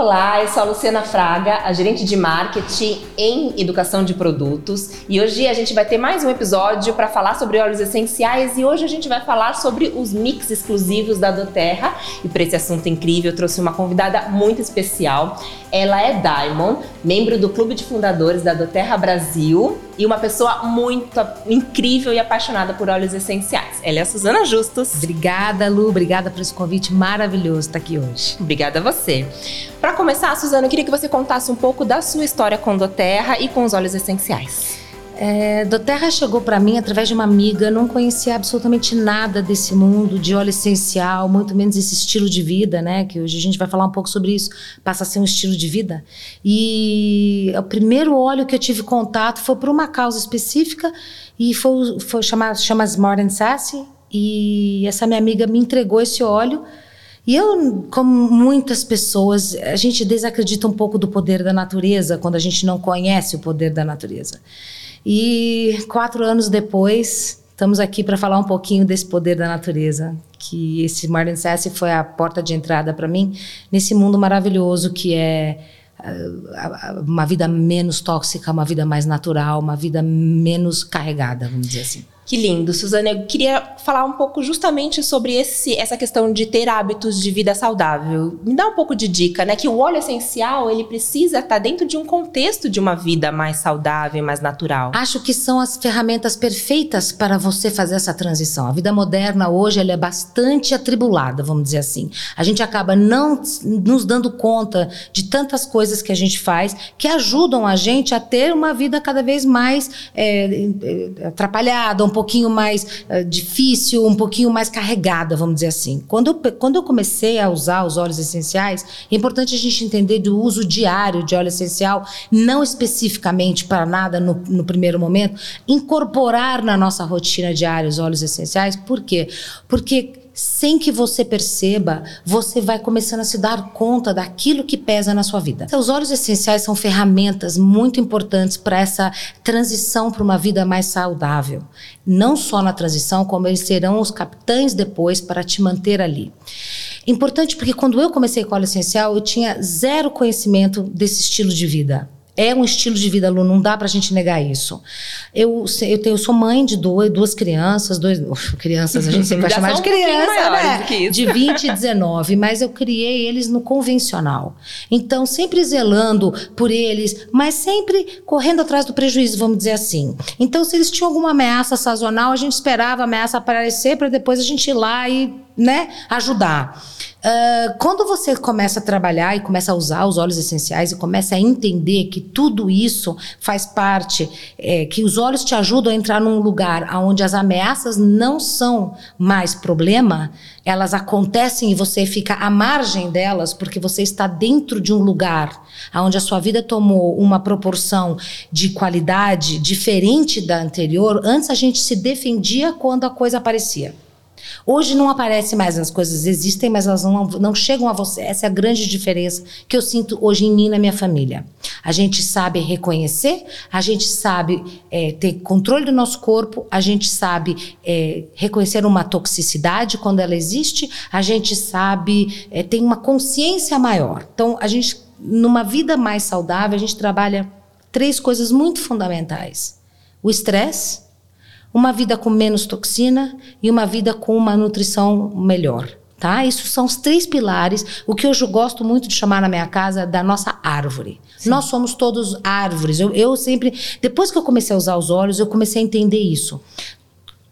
Olá, eu sou a Luciana Fraga, a gerente de marketing em educação de produtos, e hoje a gente vai ter mais um episódio para falar sobre óleos essenciais e hoje a gente vai falar sobre os mix exclusivos da Doterra. E para esse assunto incrível, eu trouxe uma convidada muito especial. Ela é Diamond, membro do clube de fundadores da Doterra Brasil e uma pessoa muito incrível e apaixonada por óleos essenciais. Ela é a Suzana Justus. Obrigada, Lu, obrigada por esse convite maravilhoso estar aqui hoje. Obrigada a você. Para começar, Suzana, eu queria que você contasse um pouco da sua história com Doterra e com os óleos essenciais. É, Doterra chegou para mim através de uma amiga, não conhecia absolutamente nada desse mundo de óleo essencial, muito menos esse estilo de vida, né? Que hoje a gente vai falar um pouco sobre isso, passa a ser um estilo de vida. E o primeiro óleo que eu tive contato foi por uma causa específica e foi, foi chamado chama Smart and Sassy e essa minha amiga me entregou esse óleo e eu, como muitas pessoas, a gente desacredita um pouco do poder da natureza quando a gente não conhece o poder da natureza. E quatro anos depois, estamos aqui para falar um pouquinho desse poder da natureza, que esse Martin Sassy foi a porta de entrada para mim nesse mundo maravilhoso que é ah, uma vida menos tóxica, uma vida mais natural, uma vida menos carregada, vamos dizer assim. Que lindo, Suzana. Eu queria falar um pouco justamente sobre esse, essa questão de ter hábitos de vida saudável. Me dá um pouco de dica, né? Que o óleo essencial ele precisa estar dentro de um contexto de uma vida mais saudável, mais natural. Acho que são as ferramentas perfeitas para você fazer essa transição. A vida moderna hoje ela é bastante atribulada, vamos dizer assim. A gente acaba não nos dando conta de tantas coisas que a gente faz que ajudam a gente a ter uma vida cada vez mais é, atrapalhada, um pouquinho mais uh, difícil, um pouquinho mais carregada, vamos dizer assim. Quando eu, quando eu comecei a usar os óleos essenciais, é importante a gente entender do uso diário de óleo essencial, não especificamente para nada no, no primeiro momento, incorporar na nossa rotina diária os óleos essenciais. Por quê? Porque sem que você perceba, você vai começando a se dar conta daquilo que pesa na sua vida. Os óleos essenciais são ferramentas muito importantes para essa transição para uma vida mais saudável. Não só na transição, como eles serão os capitães depois para te manter ali. Importante porque quando eu comecei com óleo essencial, eu tinha zero conhecimento desse estilo de vida. É um estilo de vida, Lu, não dá pra gente negar isso. Eu, eu, tenho, eu sou mãe de duas, duas crianças, dois, crianças, a gente sempre vai chamar de criança, né? De 20 e 19, mas eu criei eles no convencional. Então, sempre zelando por eles, mas sempre correndo atrás do prejuízo, vamos dizer assim. Então, se eles tinham alguma ameaça sazonal, a gente esperava a ameaça aparecer para depois a gente ir lá e, né, ajudar. Uh, quando você começa a trabalhar e começa a usar os óleos essenciais e começa a entender que tudo isso faz parte, é, que os óleos te ajudam a entrar num lugar onde as ameaças não são mais problema, elas acontecem e você fica à margem delas porque você está dentro de um lugar onde a sua vida tomou uma proporção de qualidade diferente da anterior. Antes a gente se defendia quando a coisa aparecia. Hoje não aparece mais, as coisas existem, mas elas não, não chegam a você. Essa é a grande diferença que eu sinto hoje em mim e na minha família. A gente sabe reconhecer, a gente sabe é, ter controle do nosso corpo, a gente sabe é, reconhecer uma toxicidade quando ela existe, a gente sabe é, tem uma consciência maior. Então, a gente, numa vida mais saudável, a gente trabalha três coisas muito fundamentais: o estresse uma vida com menos toxina e uma vida com uma nutrição melhor. Tá? Isso são os três pilares, o que eu gosto muito de chamar na minha casa da nossa árvore. Sim. Nós somos todos árvores. Eu, eu sempre, depois que eu comecei a usar os óleos, eu comecei a entender isso.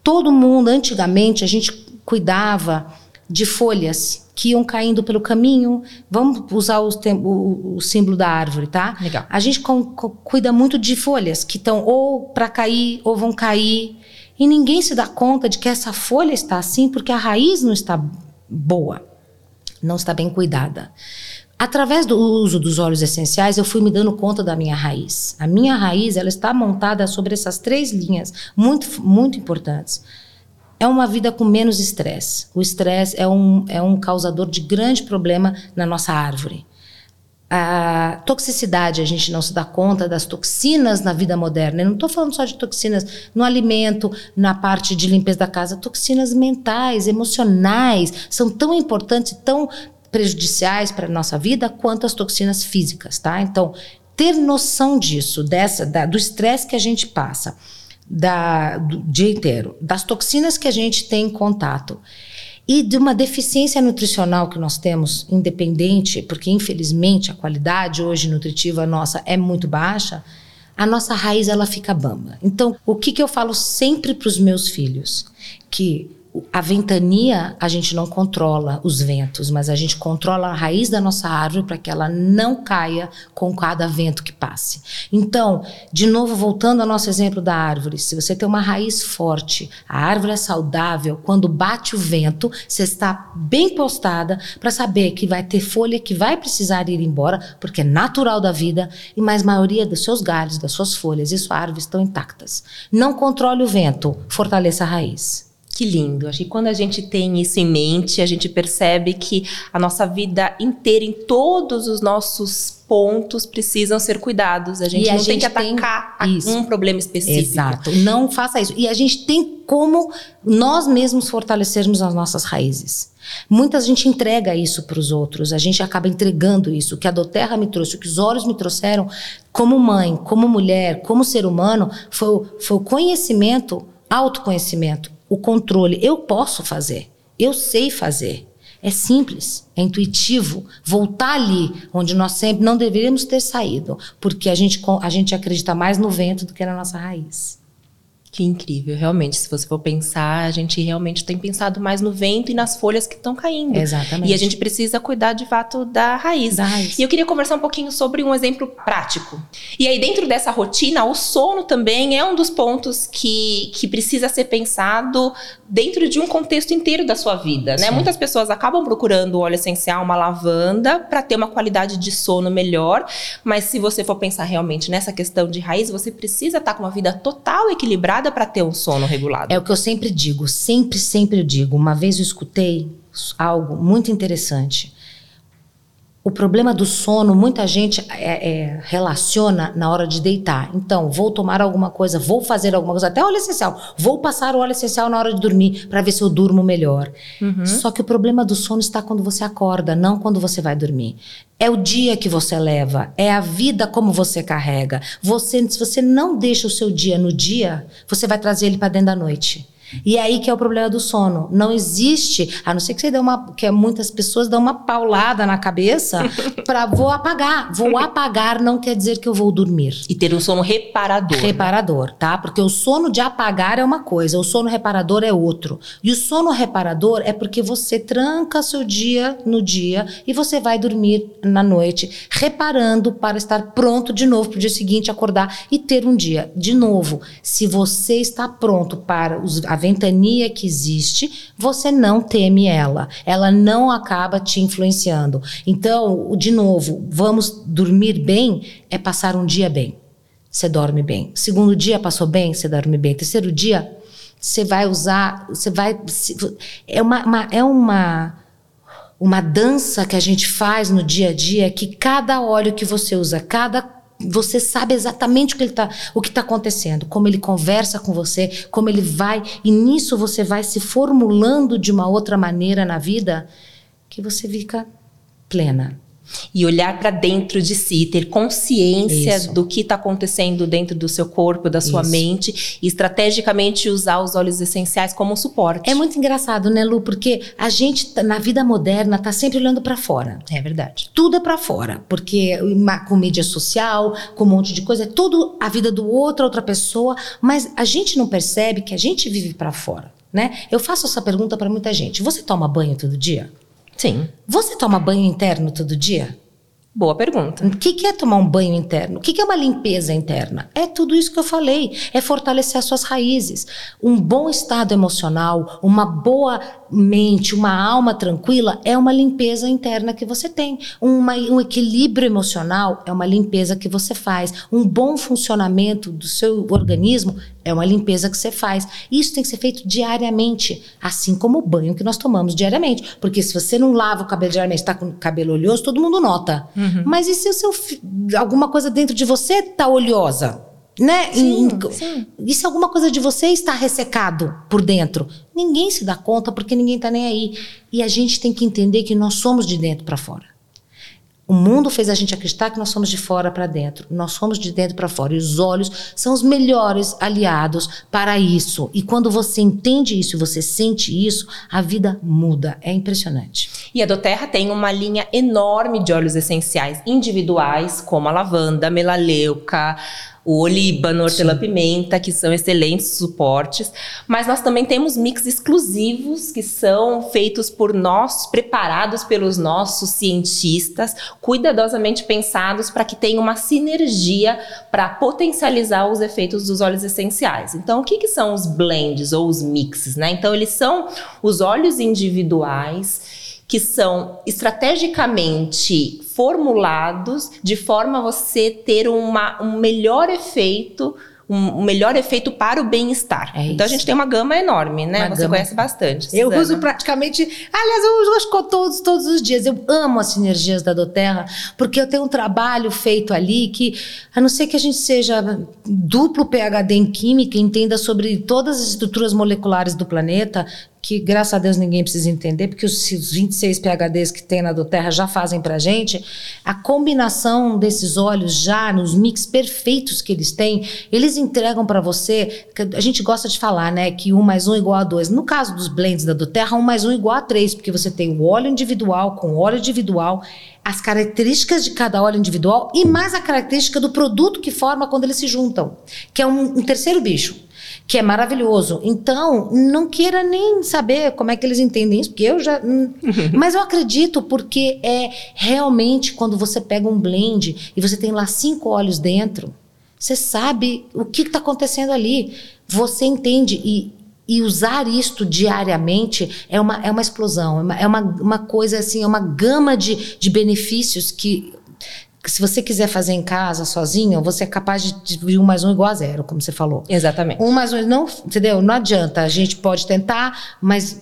Todo mundo, antigamente, a gente cuidava de folhas que iam caindo pelo caminho. Vamos usar o, o, o símbolo da árvore, tá? Legal. A gente com, com, cuida muito de folhas que estão ou para cair ou vão cair. E ninguém se dá conta de que essa folha está assim porque a raiz não está boa, não está bem cuidada. Através do uso dos óleos essenciais, eu fui me dando conta da minha raiz. A minha raiz, ela está montada sobre essas três linhas muito, muito importantes. É uma vida com menos estresse. O estresse é um, é um causador de grande problema na nossa árvore a toxicidade, a gente não se dá conta das toxinas na vida moderna. Eu não estou falando só de toxinas no alimento, na parte de limpeza da casa, toxinas mentais, emocionais, são tão importantes, tão prejudiciais para a nossa vida quanto as toxinas físicas, tá? Então, ter noção disso, dessa, da, do estresse que a gente passa da, do dia inteiro, das toxinas que a gente tem em contato e de uma deficiência nutricional que nós temos, independente, porque infelizmente a qualidade hoje nutritiva nossa é muito baixa, a nossa raiz ela fica bamba. Então, o que, que eu falo sempre para os meus filhos? Que a ventania a gente não controla os ventos, mas a gente controla a raiz da nossa árvore para que ela não caia com cada vento que passe. Então, de novo, voltando ao nosso exemplo da árvore, se você tem uma raiz forte, a árvore é saudável, quando bate o vento, você está bem postada para saber que vai ter folha que vai precisar ir embora, porque é natural da vida, e mais maioria dos seus galhos, das suas folhas e sua árvore estão intactas. Não controle o vento, fortaleça a raiz. Que lindo. Acho que quando a gente tem isso em mente, a gente percebe que a nossa vida inteira, em todos os nossos pontos, precisam ser cuidados. A gente E a não tem gente que atacar tem um problema específico. Exato. Não faça isso. E a gente tem como nós mesmos fortalecermos as nossas raízes. Muita gente entrega isso para os outros, a gente acaba entregando isso. O que a Doterra me trouxe, o que os olhos me trouxeram, como mãe, como mulher, como ser humano, foi, foi o conhecimento, autoconhecimento, o controle. Eu posso fazer, eu sei fazer. É simples, é intuitivo. Voltar ali onde nós sempre não deveríamos ter saído, porque a gente, a gente acredita mais no vento do que na nossa raiz. Que incrível, realmente. Se você for pensar, a gente realmente tem pensado mais no vento e nas folhas que estão caindo. Exatamente. E a gente precisa cuidar de fato da raiz. Da raiz. E eu queria conversar um pouquinho sobre um exemplo prático. E aí, dentro dessa rotina, o sono também é um dos pontos que, que precisa ser pensado dentro de um contexto inteiro da sua vida, né? Sim. Muitas pessoas acabam procurando óleo essencial, uma lavanda, para ter uma qualidade de sono melhor. Mas se você for pensar realmente nessa questão de raiz, você precisa estar com uma vida total equilibrada para ter um sono regulado. É o que eu sempre digo, sempre, sempre eu digo. Uma vez eu escutei algo muito interessante. O problema do sono, muita gente é, é, relaciona na hora de deitar. Então, vou tomar alguma coisa, vou fazer alguma coisa, até óleo essencial. Vou passar o óleo essencial na hora de dormir para ver se eu durmo melhor. Só que o problema do sono está quando você acorda, não quando você vai dormir. É o dia que você leva, é a vida como você carrega. Você, se você não deixa o seu dia no dia, você vai trazer ele para dentro da noite. E é aí que é o problema do sono. Não existe, a não ser que você dê uma, que muitas pessoas dão uma paulada na cabeça para vou apagar. Vou apagar não quer dizer que eu vou dormir. E ter um sono reparador. Reparador, tá? Porque o sono de apagar é uma coisa, o sono reparador é outro. E o sono reparador é porque você tranca seu dia no dia e você vai dormir na noite, reparando para estar pronto de novo para o dia seguinte acordar e ter um dia. De novo, se você está pronto para os- a ventania que existe, você não teme ela. Ela não acaba te influenciando. Então, de novo, vamos dormir bem é passar um dia bem você dorme bem. Segundo dia passou bem, você dorme bem. Terceiro dia, você vai usar, você vai. É uma, uma- é uma, uma dança que a gente faz no dia a dia que cada óleo que você usa, cada. Você sabe exatamente o que ele tá, está acontecendo, como ele conversa com você, como ele vai, e nisso você vai se formulando de uma outra maneira na vida que você fica plena. E olhar para dentro de si, ter consciência Isso. do que está acontecendo dentro do seu corpo, da sua Isso. mente, e estrategicamente usar os óleos essenciais como suporte. É muito engraçado, né, Lu? Porque a gente, tá- na vida moderna, tá sempre olhando para fora. É verdade. Tudo é para fora. Porque com mídia social, com um monte de coisa, é tudo a vida do outro, outra pessoa. Mas a gente não percebe que a gente vive para fora, né? Eu faço essa pergunta para muita gente. Você toma banho todo dia? Sim. Você toma banho interno todo dia? Boa pergunta. O que, que é tomar um banho interno? O que, que é uma limpeza interna? É tudo isso que eu falei. É fortalecer as suas raízes. Um bom estado emocional, uma boa mente, uma alma tranquila é uma limpeza interna que você tem. Uma- um equilíbrio emocional é uma limpeza que você faz. Um bom funcionamento do seu organismo é uma limpeza que você faz. Isso tem que ser feito diariamente, assim como o banho que nós tomamos diariamente. Porque se você não lava o cabelo diariamente, está com o cabelo oleoso, todo mundo nota. Mas e se o seu alguma coisa dentro de você tá oleosa? né? Sim, Em- sim. E se alguma coisa de você está ressecado por dentro? Ninguém se dá conta porque ninguém tá nem aí. E a gente tem que entender que nós somos de dentro para fora. O mundo fez a gente acreditar que nós somos de fora para dentro. Nós somos de dentro para fora. E os olhos são os melhores aliados para isso. E quando você entende isso e você sente isso, a vida muda. É impressionante. E a doTERRA tem uma linha enorme de óleos essenciais individuais, como a lavanda, a melaleuca, o olíbano, hortelã-pimenta, que são excelentes suportes. Mas nós também temos mix exclusivos que são feitos por nós, preparados pelos nossos cientistas, cuidadosamente pensados para que tenha uma sinergia para potencializar os efeitos dos óleos essenciais. Então, o que, que são os blends ou os mixes? Né? Então, eles são os óleos individuais que são estrategicamente formulados de forma a você ter uma, um melhor efeito, um, melhor efeito para o bem-estar. É então a gente tem uma gama enorme, né? Uma você gama. conhece bastante. Eu Suzana. uso praticamente. Aliás, eu uso todos, todos os dias. Eu amo as sinergias da Doterra, porque eu tenho um trabalho feito ali que, a não ser que a gente seja duplo PhD em Química, entenda sobre todas as estruturas moleculares do planeta, que graças a Deus ninguém precisa entender, porque os os 26 PhDs que tem na Doterra já fazem pra gente, a combinação desses óleos já nos mix perfeitos que eles têm, eles entregam pra você, a gente gosta de falar, né, que um mais um igual a dois. No caso dos blends da Doterra, um mais um igual a três, porque você tem o óleo individual com óleo individual, as características de cada óleo individual e mais a característica do produto que forma quando eles se juntam, que é um- um terceiro bicho que é maravilhoso. Então, não queira nem saber como é que eles entendem isso, porque eu já. hum, Mas eu acredito, porque é realmente quando você pega um blend e você tem lá cinco óleos dentro, você sabe o que está acontecendo ali. Você entende. E, e usar isto diariamente é uma, é uma explosão, é uma, é uma, uma coisa assim, é uma gama de, de benefícios que que se você quiser fazer em casa sozinho, você é capaz de dividir um mais um igual a zero, como você falou. Exatamente. Um mais um, não, entendeu? Não adianta. A gente pode tentar, mas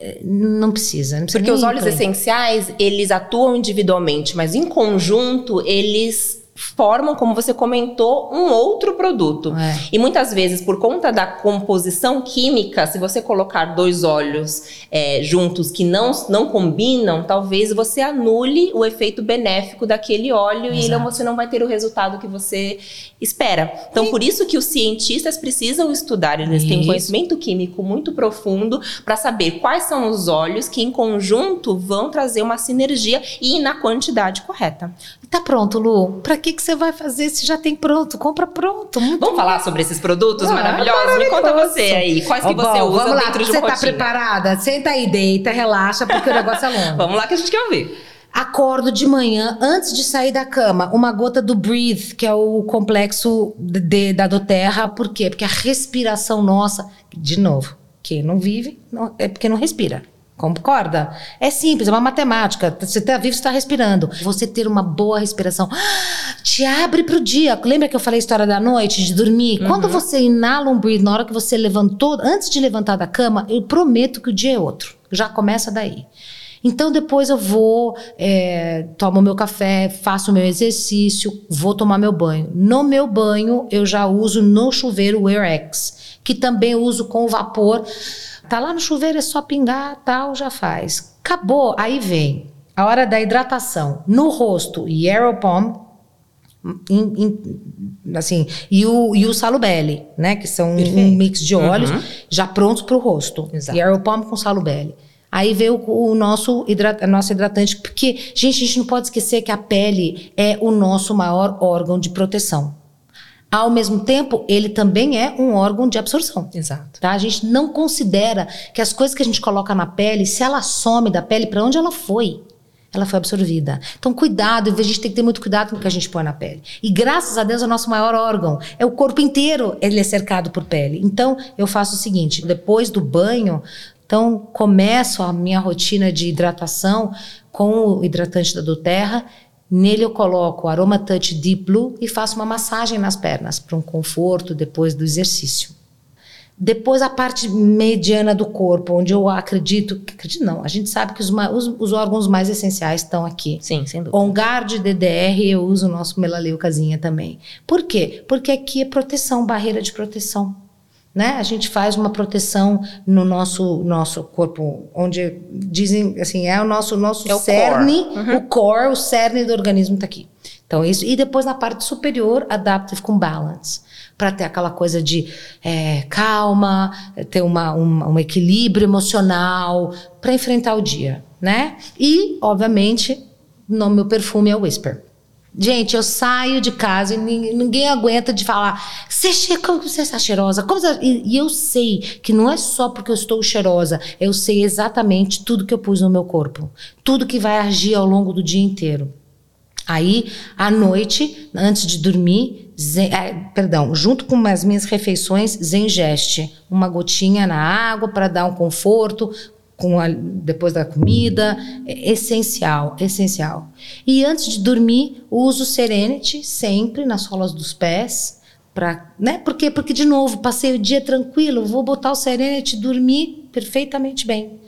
eh, não precisa. Não precisa Porque os óleos essenciais, eles atuam individualmente, mas em conjunto, eles formam, como você comentou, um outro produto. É. E muitas vezes, por conta da composição química, se você colocar dois óleos é, juntos que não, não combinam, talvez você anule o efeito benéfico daquele óleo e Exato. você não vai ter o resultado que você espera. Então, por isso que os cientistas precisam estudar, eles têm um Isso. conhecimento químico muito profundo para saber quais são os óleos que em conjunto vão trazer uma sinergia e na quantidade correta. Tá pronto, Lu. Pra que, que você vai fazer se já tem pronto? Compra pronto. Vamos falar sobre esses produtos Ah, maravilhosos? Me conta você aí, quais que Ó, você bom, usa vamos lá, dentro de você uma tá rotina? preparada? Senta aí, deita, relaxa, porque o negócio é longo. Vamos lá que a gente quer ouvir. Acordo de manhã, antes de sair da cama, uma gota do Breathe, que é o complexo de- da doTERRA. Por quê? Porque a respiração nossa, de novo, quem não vive não- é porque não respira. Concorda? É simples, é uma matemática. Você está vivo, você está respirando. Você ter uma boa respiração te abre para o dia. Lembra que eu falei a história da noite, de dormir? Quando você inala um breathe, na hora que você levantou, antes de levantar da cama, eu prometo que o dia é outro. Já começa daí. Então depois eu vou, é, tomo meu café, faço meu exercício, vou tomar meu banho. No meu banho eu já uso no chuveiro o Air-X, que também uso com vapor. Tá lá no chuveiro, é só pingar, tal, já faz. Acabou, aí vem a hora da hidratação. No rosto, Aeropom, em- em- assim, e o, e o Salubelli, né? Que são um mix de óleos Uhum. já prontos para o rosto. Exato. E Aeropom com Salubelli. Aí veio o, o nosso hidrat, a nossa hidratante, porque, gente, a gente não pode esquecer que a pele é o nosso maior órgão de proteção. Ao mesmo tempo, ele também é um órgão de absorção. Exato. Tá? A gente não considera que as coisas que a gente coloca na pele, se ela some da pele, para onde ela foi? Ela foi absorvida. Então, cuidado, a gente tem que ter muito cuidado com o que a gente põe na pele. E graças a Deus, é o nosso maior órgão. É o corpo inteiro, ele é cercado por pele. Então, eu faço o seguinte: depois do banho, então começo a minha rotina de hidratação com o hidratante da Doterra. Nele eu coloco o Aroma Touch Deep Blue e faço uma massagem nas pernas para um conforto depois do exercício. Depois a parte mediana do corpo, onde eu acredito, acredito não, a gente sabe que os, os, os órgãos mais essenciais estão aqui. Sim, sem dúvida. Ongard, DDR, eu uso o nosso melaleucazinha também. Por quê? Porque aqui é proteção, barreira de proteção. Né? A gente faz uma proteção no nosso nosso corpo, onde dizem assim, é o nosso nosso é o cerne, core. Uhum. o core, o cerne do organismo está aqui. Então isso e depois na parte superior, adaptive com balance para ter aquela coisa de é, calma, ter uma, uma, um equilíbrio emocional para enfrentar o dia, né? E, obviamente, no meu perfume é o Whisper. Gente, eu saio de casa e ninguém aguenta de falar, você, como você está cheirosa? Como você... E, e, eu sei que não é só porque eu estou cheirosa, eu sei exatamente tudo que eu pus no meu corpo, tudo que vai agir ao longo do dia inteiro. Aí, à noite, antes de dormir, zen, é, perdão, junto com as minhas refeições, zengeste, uma gotinha na água para dar um conforto, com a, depois da comida, é essencial, essencial. E antes de dormir, uso Serenity sempre nas solas dos pés, para, né? Porque porque de novo, passei o dia tranquilo, vou botar o Serenity e dormir perfeitamente bem.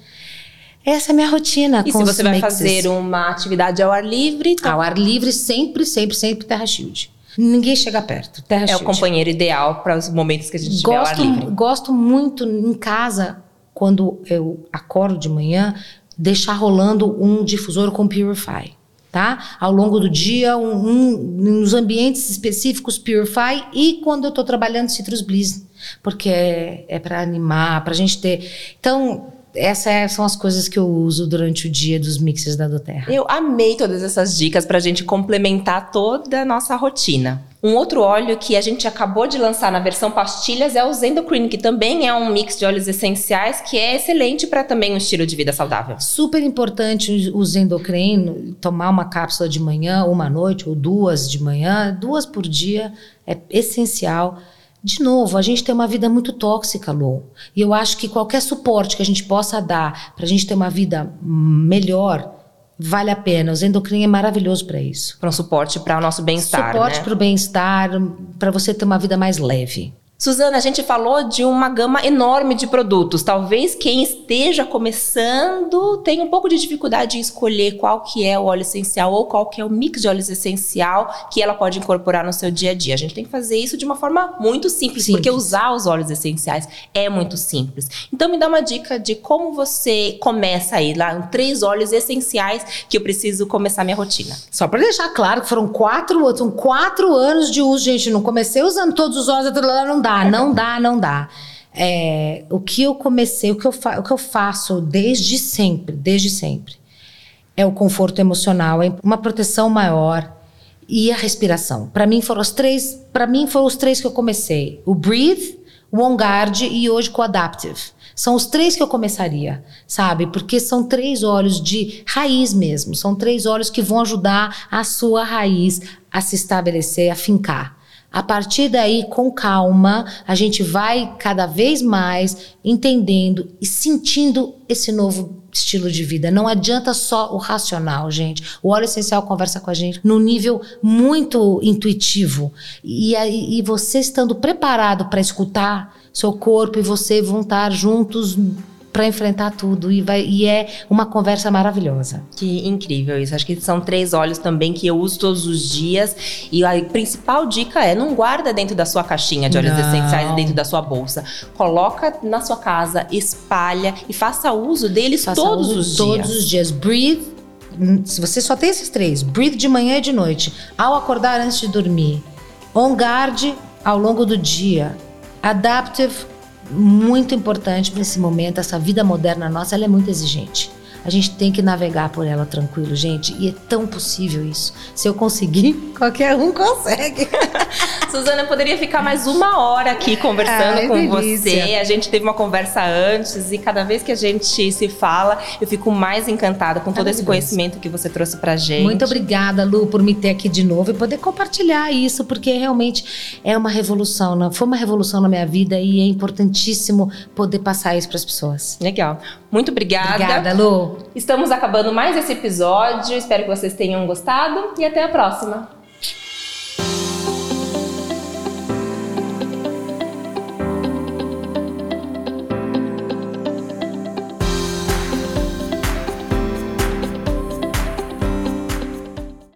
Essa é a minha rotina. E se você vai fazer uma atividade ao ar livre? Tá... Ao ar livre, sempre, sempre, sempre Terra Shield. Ninguém chega perto. Terra é Shield. o companheiro ideal para os momentos que a gente estiver ao ar livre. Gosto muito em casa, quando eu acordo de manhã, deixar rolando um difusor com Purify. Tá? Ao longo do dia, um, um, nos ambientes específicos Purify e quando eu estou trabalhando Citrus Bliss, porque é, é para animar, para a gente ter. Então, essas são as coisas que eu uso durante o dia dos mixes da Doterra. Eu amei todas essas dicas para a gente complementar toda a nossa rotina. Um outro óleo que a gente acabou de lançar na versão pastilhas é o Zendocrine, que também é um mix de óleos essenciais que é excelente para também um estilo de vida saudável. Super importante o Zendocrine, tomar uma cápsula de manhã, uma noite ou duas de manhã, duas por dia, é essencial. De novo, a gente tem uma vida muito tóxica, Lô. E eu acho que qualquer suporte que a gente possa dar para a gente ter uma vida melhor, vale a pena. O Zendocrine é maravilhoso para isso. Para um suporte para o nosso bem-estar. Suporte né? para o bem-estar, para você ter uma vida mais leve. Suzana, a gente falou de uma gama enorme de produtos. Talvez quem esteja começando tenha um pouco de dificuldade em escolher qual que é o óleo essencial ou qual que é o mix de óleos essencial que ela pode incorporar no seu dia a dia. A gente tem que fazer isso de uma forma muito simples, simples. porque usar os óleos essenciais é muito simples. Então me dá uma dica de como você começa aí lá, três óleos essenciais que eu preciso começar minha rotina. Só para deixar claro que foram quatro, são quatro anos de uso, gente. Não comecei usando todos os óleos, não dá dá, não dá, não dá. É, o que eu comecei, o que eu, o que eu faço desde sempre, desde sempre, é o conforto emocional, é uma proteção maior e a respiração. Para mim foram os três, para mim foram os três que eu comecei: o breathe, o on guard e hoje com o adaptive. São os três que eu começaria, sabe? Porque são três olhos de raiz mesmo. São três olhos que vão ajudar a sua raiz a se estabelecer, a fincar. A partir daí, com calma, a gente vai cada vez mais entendendo e sentindo esse novo estilo de vida. Não adianta só o racional, gente. O óleo essencial conversa com a gente num nível muito intuitivo. E, e você estando preparado para escutar, seu corpo e você vão estar juntos para enfrentar tudo e, vai, e é uma conversa maravilhosa. Que incrível isso. Acho que são três óleos também que eu uso todos os dias e a principal dica é não guarda dentro da sua caixinha de óleos não. essenciais dentro da sua bolsa. Coloca na sua casa, espalha e faça uso deles faça todos uso os todos dias. Todos os dias. Breathe. Se você só tem esses três, breathe de manhã e de noite, ao acordar antes de dormir, on guard ao longo do dia, adaptive muito importante nesse momento. Essa vida moderna nossa, ela é muito exigente. A gente tem que navegar por ela tranquilo, gente. E é tão possível isso. Se eu conseguir, qualquer um consegue. Suzana, eu poderia ficar mais uma hora aqui conversando Ai, com delícia. você. A gente teve uma conversa antes e cada vez que a gente se fala, eu fico mais encantada com todo esse conhecimento que você trouxe pra gente. Muito obrigada, Lu, por me ter aqui de novo e poder compartilhar isso, porque realmente é uma revolução. Foi uma revolução na minha vida e é importantíssimo poder passar isso para as pessoas. Legal. Muito obrigada. Obrigada, Lu. Estamos acabando mais esse episódio. Espero que vocês tenham gostado e até a próxima.